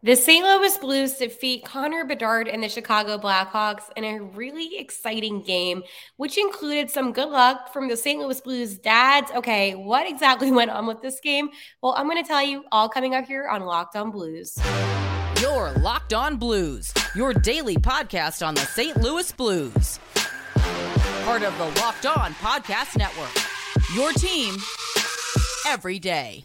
The St. Louis Blues defeat Connor Bedard and the Chicago Blackhawks in a really exciting game, which included some good luck from the St. Louis Blues dads. Okay, what exactly went on with this game? Well, I'm going to tell you all coming up here on Locked On Blues. Your Locked On Blues, your daily podcast on the St. Louis Blues. Part of the Locked On Podcast Network. Your team every day.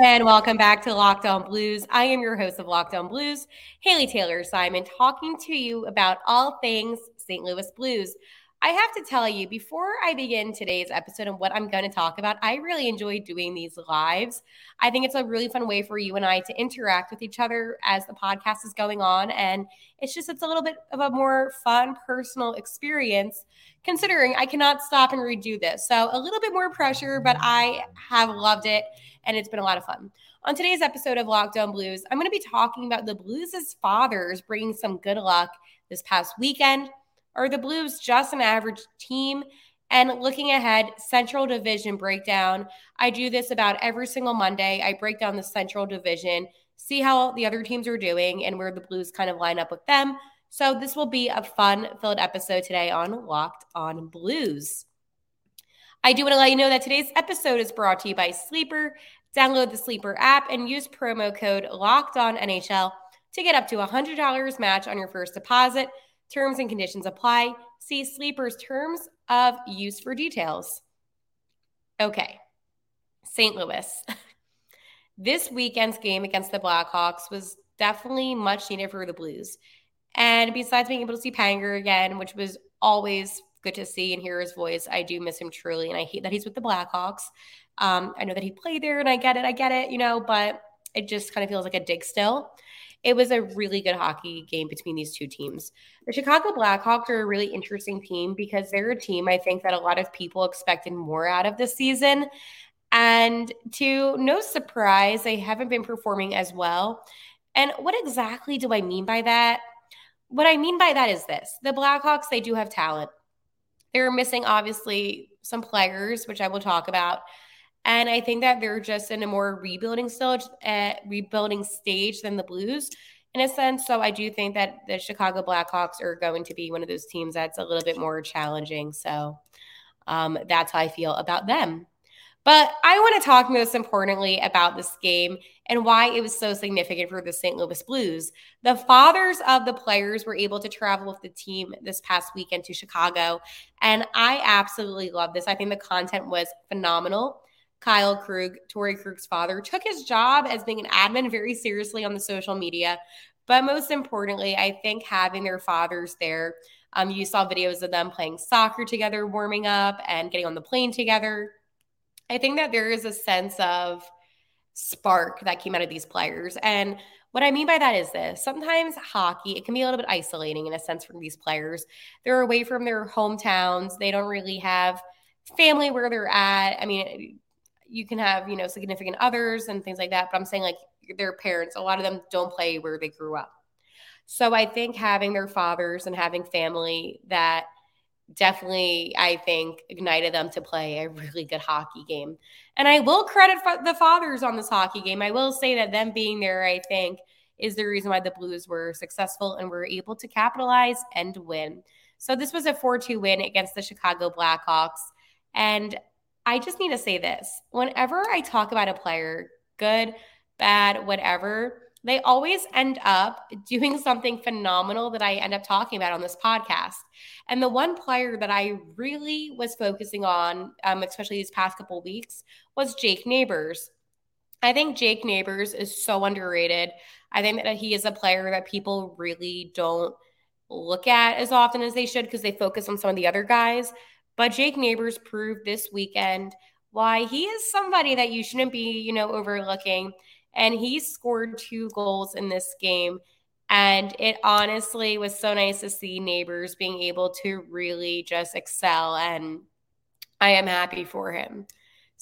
And welcome back to Locked On Blues. I am your host of Locked On Blues, Haley Taylor Simon, talking to you about all things St. Louis Blues. I have to tell you, before I begin today's episode and what I'm going to talk about, I really enjoy doing these lives. I think it's a really fun way for you and I to interact with each other as the podcast is going on. And it's just, it's a little bit of a more fun, personal experience, considering I cannot stop and redo this. So a little bit more pressure, but I have loved it and it's been a lot of fun. On today's episode of Locked On Blues, I'm going to be talking about the Blues' fathers bringing some good luck this past weekend. Are the Blues just an average team? And looking ahead, Central Division breakdown. I do this about every single Monday. I break down the Central Division, see how the other teams are doing, and where the Blues kind of line up with them. So, this will be a fun filled episode today on Locked on Blues. I do want to let you know that today's episode is brought to you by Sleeper. Download the Sleeper app and use promo code Locked On NHL to get up to $100 match on your first deposit. Terms and conditions apply. See Sleeper's terms of use for details. Okay, St. Louis. this weekend's game against the Blackhawks was definitely much needed for the Blues. And besides being able to see Panger again, which was always good to see and hear his voice. I do miss him truly, and I hate that he's with the Blackhawks. Um, I know that he played there, and I get it, I get it, you know, but it just kind of feels like a dig still. It was a really good hockey game between these two teams. The Chicago Blackhawks are a really interesting team because they're a team I think that a lot of people expected more out of this season. And to no surprise, they haven't been performing as well. And what exactly do I mean by that? What I mean by that is this the Blackhawks, they do have talent. They're missing, obviously, some players, which I will talk about. And I think that they're just in a more rebuilding stage, uh, rebuilding stage than the Blues in a sense. So I do think that the Chicago Blackhawks are going to be one of those teams that's a little bit more challenging. So um, that's how I feel about them. But I want to talk most importantly about this game and why it was so significant for the St. Louis Blues. The fathers of the players were able to travel with the team this past weekend to Chicago. And I absolutely love this. I think the content was phenomenal. Kyle Krug, Torey Krug's father, took his job as being an admin very seriously on the social media. But most importantly, I think having their fathers there, um, you saw videos of them playing soccer together, warming up, and getting on the plane together. I think that there is a sense of spark that came out of these players. And what I mean by that is this sometimes hockey, it can be a little bit isolating in a sense from these players. They're away from their hometowns, they don't really have family where they're at. I mean, you can have, you know, significant others and things like that, but I'm saying like their parents, a lot of them don't play where they grew up. So I think having their fathers and having family that definitely, I think, ignited them to play a really good hockey game. And I will credit the fathers on this hockey game. I will say that them being there, I think, is the reason why the Blues were successful and were able to capitalize and win. So this was a 4 2 win against the Chicago Blackhawks. And I just need to say this whenever I talk about a player, good, bad, whatever, they always end up doing something phenomenal that I end up talking about on this podcast. And the one player that I really was focusing on, um, especially these past couple weeks, was Jake Neighbors. I think Jake Neighbors is so underrated. I think that he is a player that people really don't look at as often as they should because they focus on some of the other guys. But Jake Neighbors proved this weekend why he is somebody that you shouldn't be, you know, overlooking and he scored two goals in this game. And it honestly was so nice to see neighbors being able to really just excel. And I am happy for him.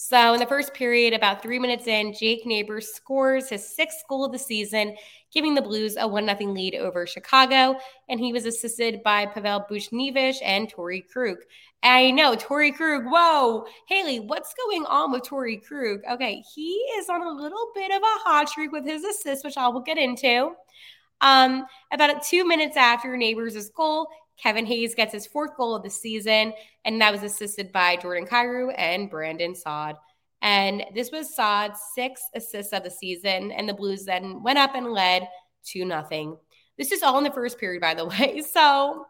So, in the first period, about three minutes in, Jake Neighbors scores his sixth goal of the season, giving the Blues a 1 0 lead over Chicago. And he was assisted by Pavel Buchnevich and Torey Krug. I know, Torey Krug. Whoa. Haley, what's going on with Torey Krug? Okay, he is on a little bit of a hot streak with his assist, which I will get into. Um, about two minutes after Neighbors' goal, Kevin Hayes gets his fourth goal of the season, and that was assisted by Jordan Kyrou and Brandon Saad. And this was Saad's sixth assist of the season, and the Blues then went up and led 2 nothing. This is all in the first period, by the way. So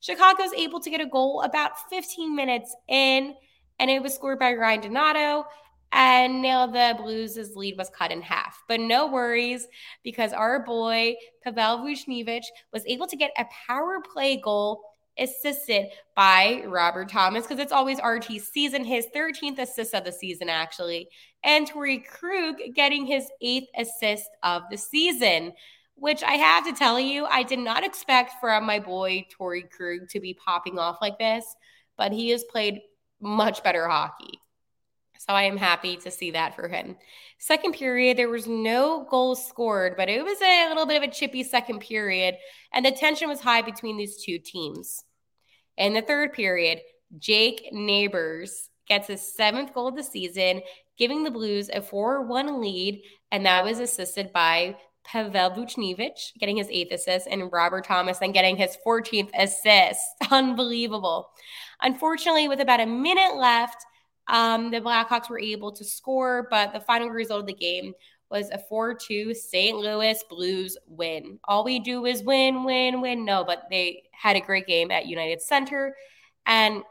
Chicago's able to get a goal about 15 minutes in, and it was scored by Ryan Donato. And now the Blues' lead was cut in half. But no worries, because our boy Pavel Buchnevich was able to get a power play goal assisted by Robert Thomas, because it's always RT's season, his 13th assist of the season, actually. And Torey Krug getting his eighth assist of the season, which I have to tell you, I did not expect from my boy Torey Krug to be popping off like this, but he has played much better hockey. So I am happy to see that for him. Second period, there was no goals scored, but it was a little bit of a chippy second period, and the tension was high between these two teams. In the third period, Jake Neighbors gets his seventh goal of the season, giving the Blues a 4 1 lead, and that was assisted by Pavel Buchnevich getting his eighth assist and Robert Thomas then getting his 14th assist. Unbelievable. Unfortunately, with about a minute left, um, the Blackhawks were able to score, but the final result of the game was a 4 2 St. Louis Blues win. All we do is win, win, win. No, but they had a great game at United Center. And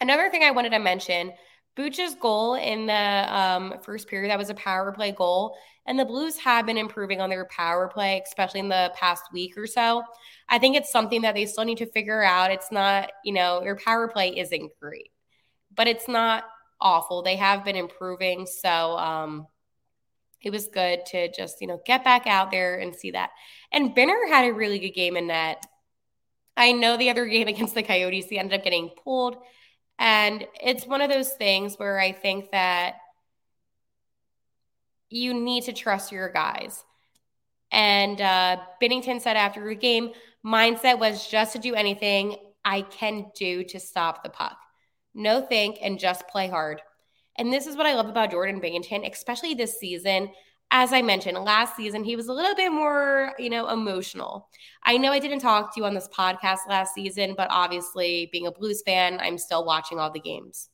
another thing I wanted to mention Booch's goal in the um, first period, that was a power play goal. And the Blues have been improving on their power play, especially in the past week or so. I think it's something that they still need to figure out. It's not, you know, their power play isn't great, but it's not awful. They have been improving. So um, it was good to just, you know, get back out there and see that. And Benner had a really good game in net. I know the other game against the Coyotes, he ended up getting pulled. And it's one of those things where I think that you need to trust your guys. And uh, Binnington said after the game, mindset was just to do anything I can do to stop the puck no think, and just play hard. And this is what I love about Jordan Binnington, especially this season. As I mentioned, last season, he was a little bit more, you know, emotional. I know I didn't talk to you on this podcast last season, but obviously, being a Blues fan, I'm still watching all the games.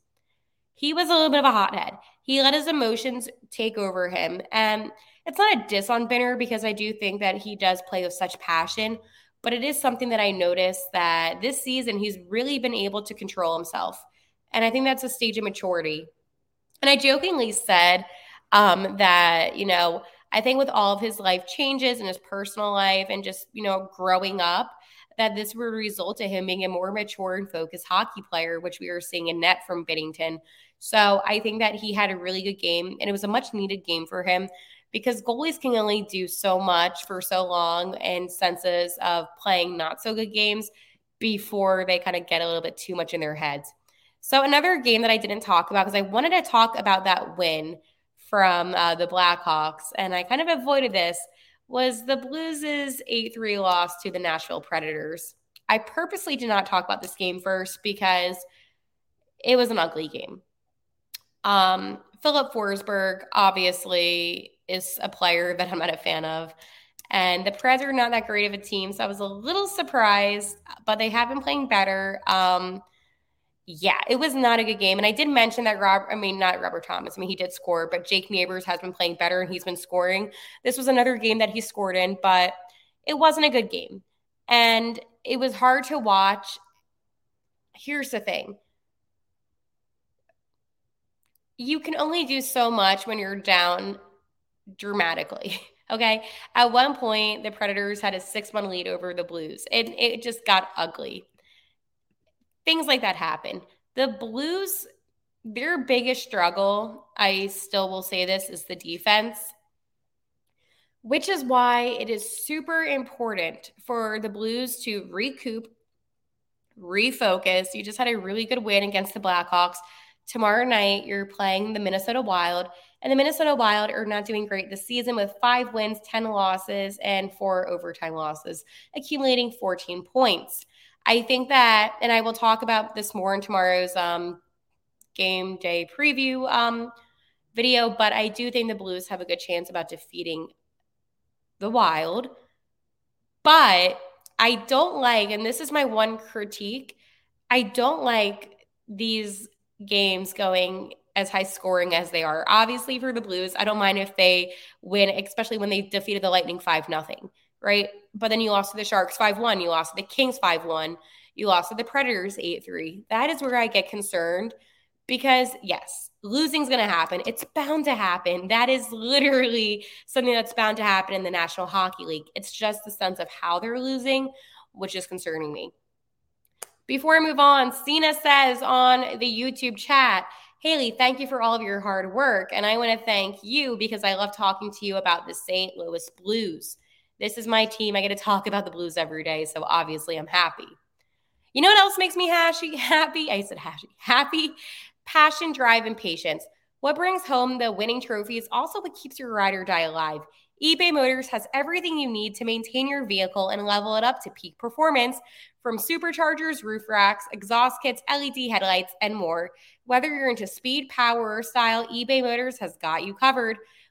He was a little bit of a hothead. He let his emotions take over him. And it's not a diss on Benner because I do think that he does play with such passion, but it is something that I noticed that this season he's really been able to control himself. And I think that's a stage of maturity. And I jokingly said um, that, you know, I think with all of his life changes and his personal life and just, you know, growing up, that this would result to him being a more mature and focused hockey player, which we are seeing in net from Binnington. So I think that he had a really good game and it was a much needed game for him because goalies can only do so much for so long and senses of playing not so good games before they kind of get a little bit too much in their heads. So another game that I didn't talk about because I wanted to talk about that win from uh, the Blackhawks, and I kind of avoided this was the Blues' 8-3 loss to the Nashville Predators. I purposely did not talk about this game first because it was an ugly game. Um, Filip Forsberg obviously is a player that I'm not a fan of. And the Preds are not that great of a team, so I was a little surprised, but they have been playing better. Um, yeah, it was not a good game. And I did mention that Rob, I mean, not Robert Thomas. I mean, he did score, but Jake Neighbors has been playing better and he's been scoring. This was another game that he scored in, but it wasn't a good game. And it was hard to watch. Here's the thing you can only do so much when you're down dramatically. Okay. At one point, the Predators had a six one lead over the Blues, and it just got ugly things like that happen. The Blues, their biggest struggle, I still will say this, is the defense, which is why it is super important for the Blues to recoup, refocus. You just had a really good win against the Blackhawks Tomorrow night, you're playing the Minnesota Wild, and the Minnesota Wild are not doing great this season with five wins, 10 losses, and four overtime losses, accumulating 14 points. I think that, and I will talk about this more in tomorrow's um, game day preview um, video, but I do think the Blues have a good chance about defeating the Wild. But I don't like, and this is my one critique, I don't like these games going as high scoring as they are. Obviously, for the Blues, I don't mind if they win, especially when they defeated the Lightning 5 nothing, right? But then you lost to the Sharks 5 1, you lost to the Kings 5 1, you lost to the Predators 8 3. That is where I get concerned because, yes, losing is going to happen. It's bound to happen. That is literally something that's bound to happen in the National Hockey League. It's just the sense of how they're losing, which is concerning me. Before I move on, Cena says on the YouTube chat, Haley, thank you for all of your hard work. And I want to thank you because I love talking to you about the St. Louis Blues. This is my team. I get to talk about the Blues every day. So obviously I'm happy. You know what else makes me hashy, Happy. I said hashy, Happy, passion, drive, and patience. What brings home the winning trophy is also what keeps your ride or die alive. eBay Motors has everything you need to maintain your vehicle and level it up to peak performance from superchargers, roof racks, exhaust kits, LED headlights, and more. Whether you're into speed, power, or style, eBay Motors has got you covered.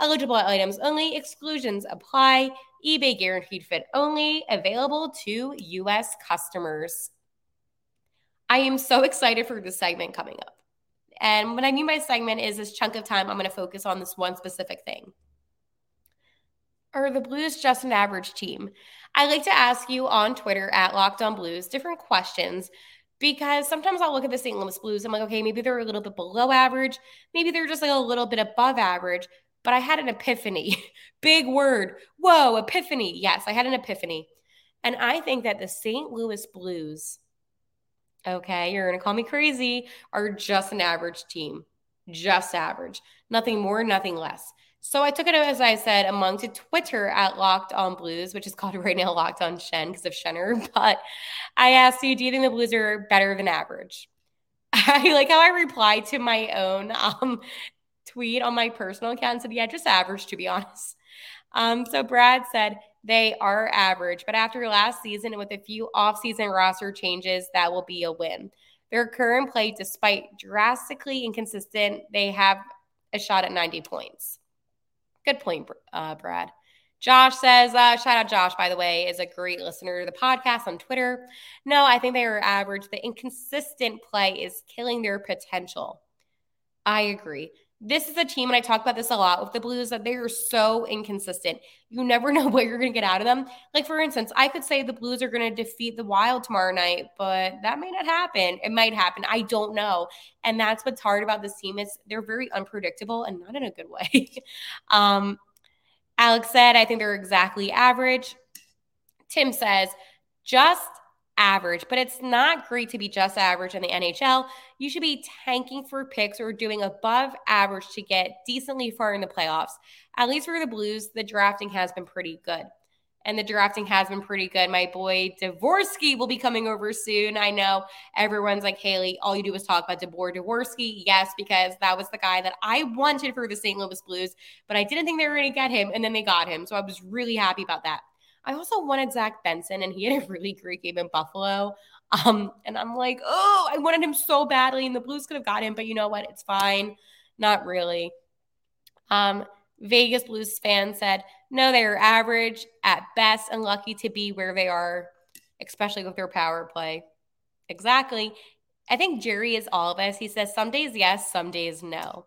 Eligible items only, exclusions apply. eBay guaranteed fit only, available to U.S. customers. I am so excited for this segment coming up. And what I mean by segment is this chunk of time I'm going to focus on this one specific thing. Are the Blues just an average team? I like to ask you on Twitter at Locked On Blues different questions because sometimes I'll look at the St. Louis Blues. I'm like, okay, maybe they're a little bit below average. Maybe they're just like a little bit above average. But I had an epiphany. Big word. Whoa, epiphany. Yes, I had an epiphany. And I think that the St. Louis Blues, okay, you're going to call me crazy, are just an average team. Just average. Nothing more, nothing less. So I took it, as I said, among to Twitter at Locked On Blues, which is called right now Locked On Shen because of Shenner. But I asked you, do you think the Blues are better than average? I like how I replied to my own um, tweet on my personal account and said, yeah, just average, to be honest. Um, so Brad said they are average, but after last season with a few off-season roster changes, that will be a win. Their current play, despite drastically inconsistent, they have a shot at 90 points. Good point, uh, Brad. Josh says, uh, shout out Josh, by the way, is a great listener to the podcast on Twitter. No, I think they are average. The inconsistent play is killing their potential. I agree. This is a team, and I talk about this a lot with the Blues, that they are so inconsistent. You never know what you're going to get out of them. Like, for instance, I could say the Blues are going to defeat the Wild tomorrow night, but that may not happen. It might happen. I don't know. And that's what's hard about this team is they're very unpredictable and not in a good way. um, Alex said, I think they're exactly average. Tim says, just average, but it's not great to be just average in the NHL. You should be tanking for picks or doing above average to get decently far in the playoffs. At least for the Blues, the drafting has been pretty good. And the drafting has been pretty good. My boy Dvorsky will be coming over soon. I know everyone's like, Haley, all you do is talk about Dalibor Dvorsky. Yes, because that was the guy that I wanted for the St. Louis Blues, but I didn't think they were going to get him. And then they got him. So I was really happy about that. I also wanted Zach Benson, and he had a really great game in Buffalo. Um, and I'm like, oh, I wanted him so badly, and the Blues could have got him, but you know what? It's fine. Not really. Um, Vegas Blues fan said, no, they are average at best and lucky to be where they are, especially with their power play. Exactly. I think Jerry is all of us. He says some days yes, some days no.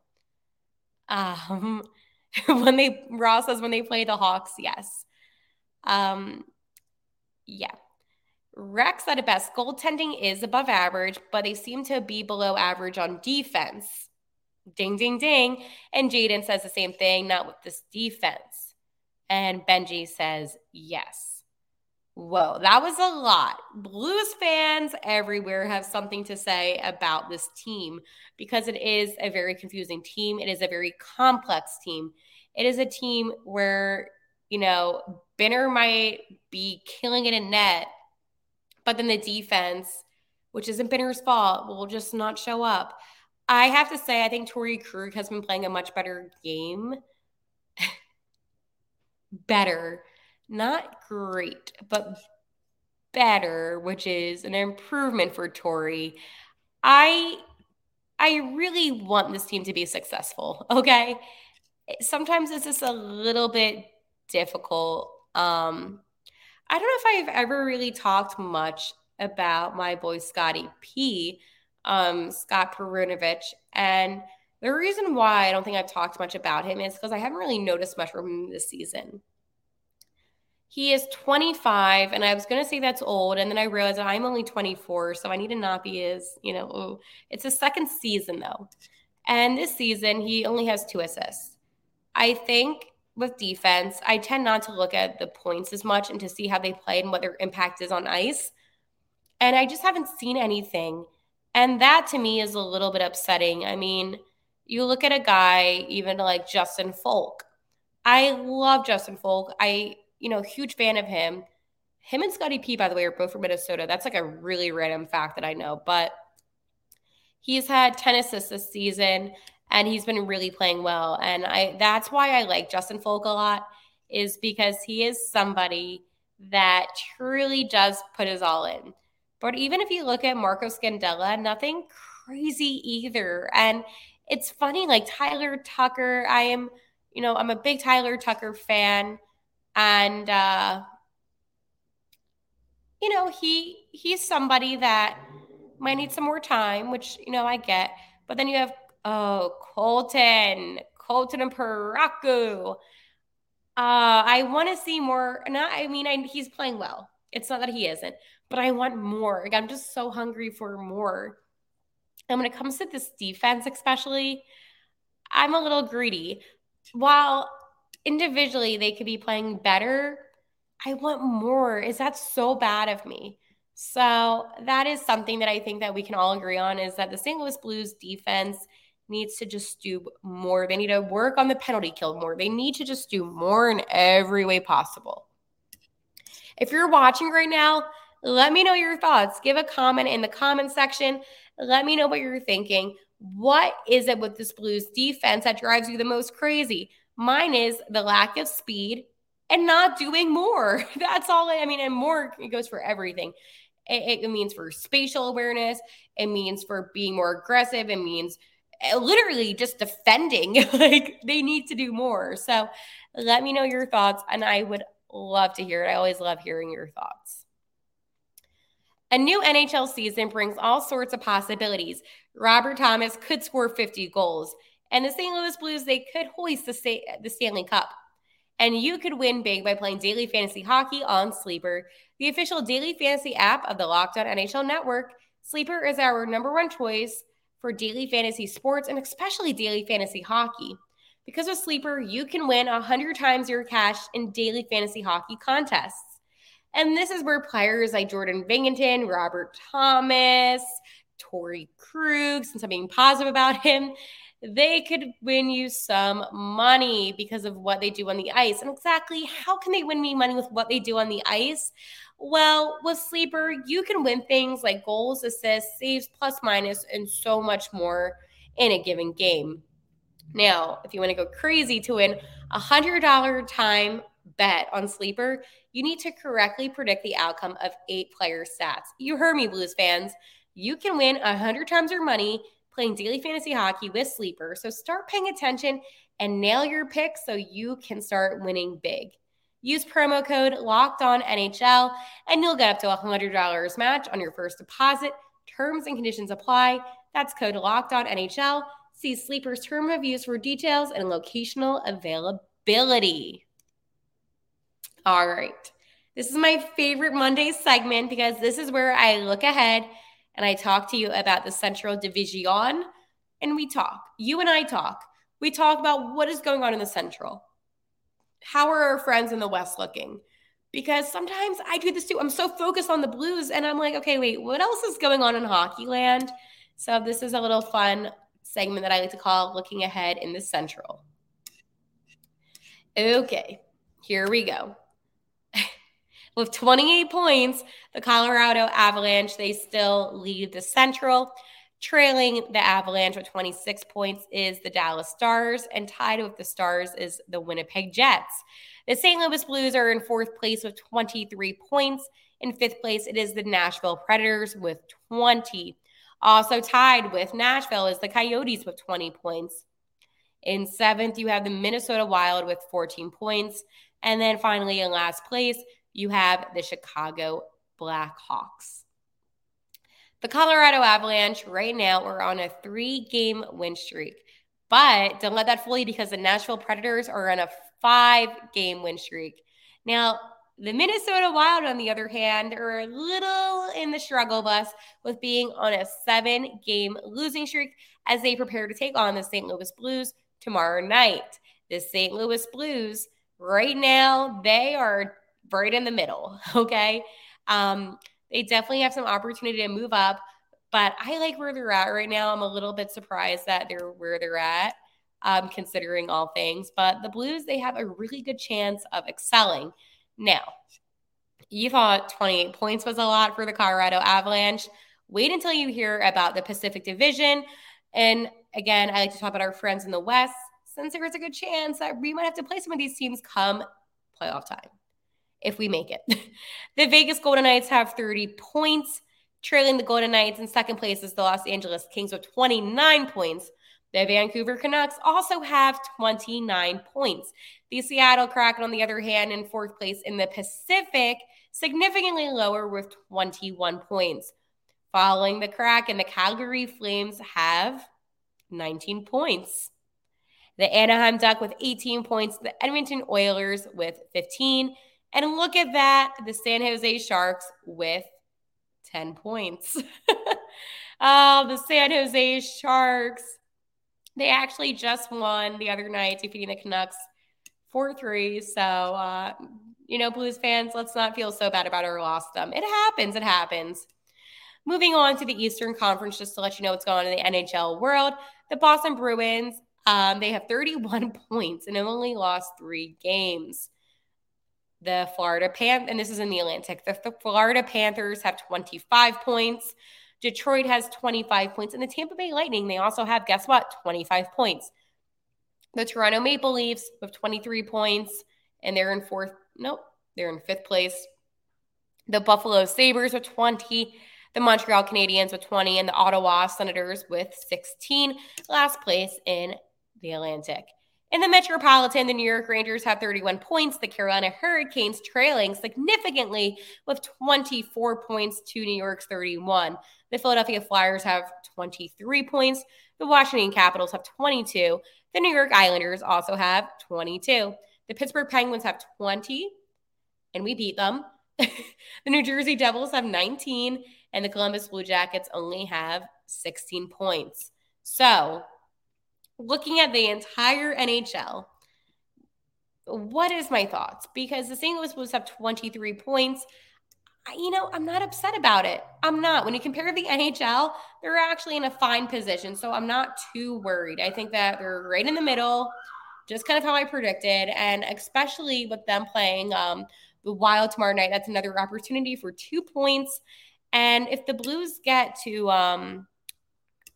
Um, when they Ross says when they play the Hawks, yes. Um, yeah. Rex at a best goaltending is above average, but they seem to be below average on defense. Ding, ding, ding. And Jaden says the same thing, not with this defense. And Benji says, yes. Whoa, that was a lot. Blues fans everywhere have something to say about this team because it is a very confusing team. It is a very complex team. It is a team where, you know, Benner might be killing it in net, but then the defense, which isn't Benner's fault, will just not show up. I have to say, I think Torey Krug has been playing a much better game. better, not great, but better, which is an improvement for Torey. I I really want this team to be successful. Okay. Sometimes it's just a little bit difficult. Um, I don't know if I've ever really talked much about my boy Scotty P um, Scott Perunovich. And the reason why I don't think I've talked much about him is because I haven't really noticed much from him this season. He is 25, and I was going to say that's old, and then I realized I'm only 24, so I need to not be as, you know, oh, it's a second season though. And this season, he only has two assists. I think with defense, I tend not to look at the points as much and to see how they play and what their impact is on ice. And I just haven't seen anything and that to me is a little bit upsetting. I mean, you look at a guy, even like Justin Faulk. I love Justin Faulk. I, you know, huge fan of him. Him and Scotty P, by the way, are both from Minnesota. That's like a really random fact that I know. But he's had 10 assists this season and he's been really playing well. And I that's why I like Justin Faulk a lot, is because he is somebody that truly does put his all in. But even if you look at Marco Scandella, nothing crazy either. And it's funny, like Tyler Tucker, I am, you know, I'm a big Tyler Tucker fan. And uh, you know, he he's somebody that might need some more time, which, you know, I get. But then you have oh, Colton, Colton and Parayko. Uh, I want to see more. Not, I mean, I, he's playing well. It's not that he isn't, but I want more. Like, I'm just so hungry for more. And when it comes to this defense, especially, I'm a little greedy. While individually they could be playing better, I want more. Is that so bad of me? So that is something that I think that we can all agree on is that the St. Louis Blues defense needs to just do more. They need to work on the penalty kill more. They need to just do more in every way possible. If you're watching right now, let me know your thoughts. Give a comment in the comment section. Let me know what you're thinking. What is it with this Blues defense that drives you the most crazy? Mine is the lack of speed and not doing more. That's all I mean. And more, it goes for everything. It, it means for spatial awareness, it means for being more aggressive, it means Eh, literally just defending. like they need to do more. So let me know your thoughts, and I would love to hear it. I always love hearing your thoughts. A new NHL season brings all sorts of possibilities. Robert Thomas could score 50 goals, and the St. Louis Blues, they could hoist the, the Stanley Cup. And you could win big by playing daily fantasy hockey on Sleeper, the official daily fantasy app of the Locked On NHL Network. Sleeper is our number one choice for daily fantasy sports and especially daily fantasy hockey. Because with Sleeper, you can win 100 times your cash in daily fantasy hockey contests. And this is where players like Jordan Binnington, Robert Thomas, Torey Krug, since I'm being positive about him, they could win you some money because of what they do on the ice. And exactly how can they win me money with what they do on the ice? Well, with Sleeper, you can win things like goals, assists, saves, plus minus, and so much more in a given game. Now, if you want to go crazy to win a $100 time bet on Sleeper, you need to correctly predict the outcome of eight player stats. You heard me, Blues fans. You can win a 100 times your money playing daily fantasy hockey with Sleeper. So start paying attention and nail your picks so you can start winning big. Use promo code Locked On NHL, and you'll get up to a $100 match on your first deposit. Terms and conditions apply. That's code Locked On NHL. See Sleeper's term use for details and locational availability. All right. This is my favorite Monday segment because this is where I look ahead and I talk to you about the Central Division. and we talk. You and I talk. We talk about what is going on in the Central. How are our friends in the West looking? Because sometimes I do this too. I'm so focused on the Blues and I'm like, okay, wait, what else is going on in hockey land? So this is a little fun segment that I like to call Looking Ahead in the Central. Okay, here we go. With 28 points, the Colorado Avalanche, they still lead the Central. Trailing the Avalanche with 26 points is the Dallas Stars, and tied with the Stars is the Winnipeg Jets. The St. Louis Blues are in fourth place with 23 points. In fifth place, it is the Nashville Predators with 20. Also tied with Nashville is the Coyotes with 20 points. In seventh, you have the Minnesota Wild with 14 points. And then finally, in last place, you have the Chicago Blackhawks. The Colorado Avalanche right now are on a three game win streak. But don't let that fool you because the Nashville Predators are on a five game win streak. Now, the Minnesota Wild, on the other hand, are a little in the struggle bus with being on a seven game losing streak as they prepare to take on the St. Louis Blues tomorrow night. The St. Louis Blues, right now, they are right in the middle. Okay. Um, they definitely have some opportunity to move up, but I like where they're at right now. I'm a little bit surprised that they're where they're at, um, considering all things. But the Blues, they have a really good chance of excelling. Now, you thought 28 points was a lot for the Colorado Avalanche. Wait until you hear about the Pacific Division. And again, I like to talk about our friends in the West, since there is a good chance that we might have to play some of these teams come playoff time if we make it. the Vegas Golden Knights have 30 points, trailing the Golden Knights. In second place is the Los Angeles Kings with 29 points. The Vancouver Canucks also have 29 points. The Seattle Kraken, on the other hand, in fourth place in the Pacific, significantly lower with 21 points. Following the Kraken, the Calgary Flames have 19 points. The Anaheim Duck with 18 points, the Edmonton Oilers with 15, and look at that, the San Jose Sharks with 10 points. oh, the San Jose Sharks. They actually just won the other night, defeating the Canucks 4 3. So, uh, you know, Blues fans, let's not feel so bad about our loss them. It happens. It happens. Moving on to the Eastern Conference, just to let you know what's going on in the NHL world, the Boston Bruins, um, they have 31 points and have only lost three games. The Florida Pan, and this is in the Atlantic. The, the Florida Panthers have 25 points. Detroit has 25 points. And the Tampa Bay Lightning, they also have, guess what, 25 points. The Toronto Maple Leafs with 23 points, and they're in fourth. Nope, they're in fifth place. The Buffalo Sabres with 20, the Montreal Canadiens with 20, and the Ottawa Senators with 16. Last place in the Atlantic. In the Metropolitan, the New York Rangers have 31 points. The Carolina Hurricanes trailing significantly with 24 points to New York's 31. The Philadelphia Flyers have 23 points. The Washington Capitals have 22. The New York Islanders also have 22. The Pittsburgh Penguins have 20, and we beat them. the New Jersey Devils have 19, and the Columbus Blue Jackets only have 16 points. So looking at the entire NHL, what is my thoughts? Because the St. Louis Blues have 23 points. I, you know, I'm not upset about it. I'm not. When you compare the NHL, they're actually in a fine position. So I'm not too worried. I think that they're right in the middle, just kind of how I predicted. And especially with them playing um, the Wild tomorrow night, that's another opportunity for two points. And if the Blues get to, um,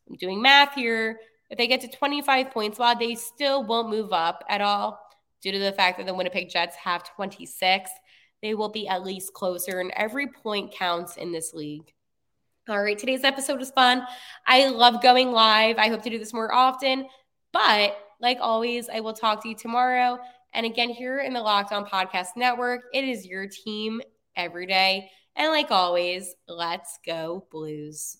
I'm doing math here, if they get to 25 points, while they still won't move up at all due to the fact that the Winnipeg Jets have 26, they will be at least closer, and every point counts in this league. All right, today's episode was fun. I love going live. I hope to do this more often. But like always, I will talk to you tomorrow. And again, here in the Locked On Podcast Network, it is your team every day. And like always, let's go, Blues.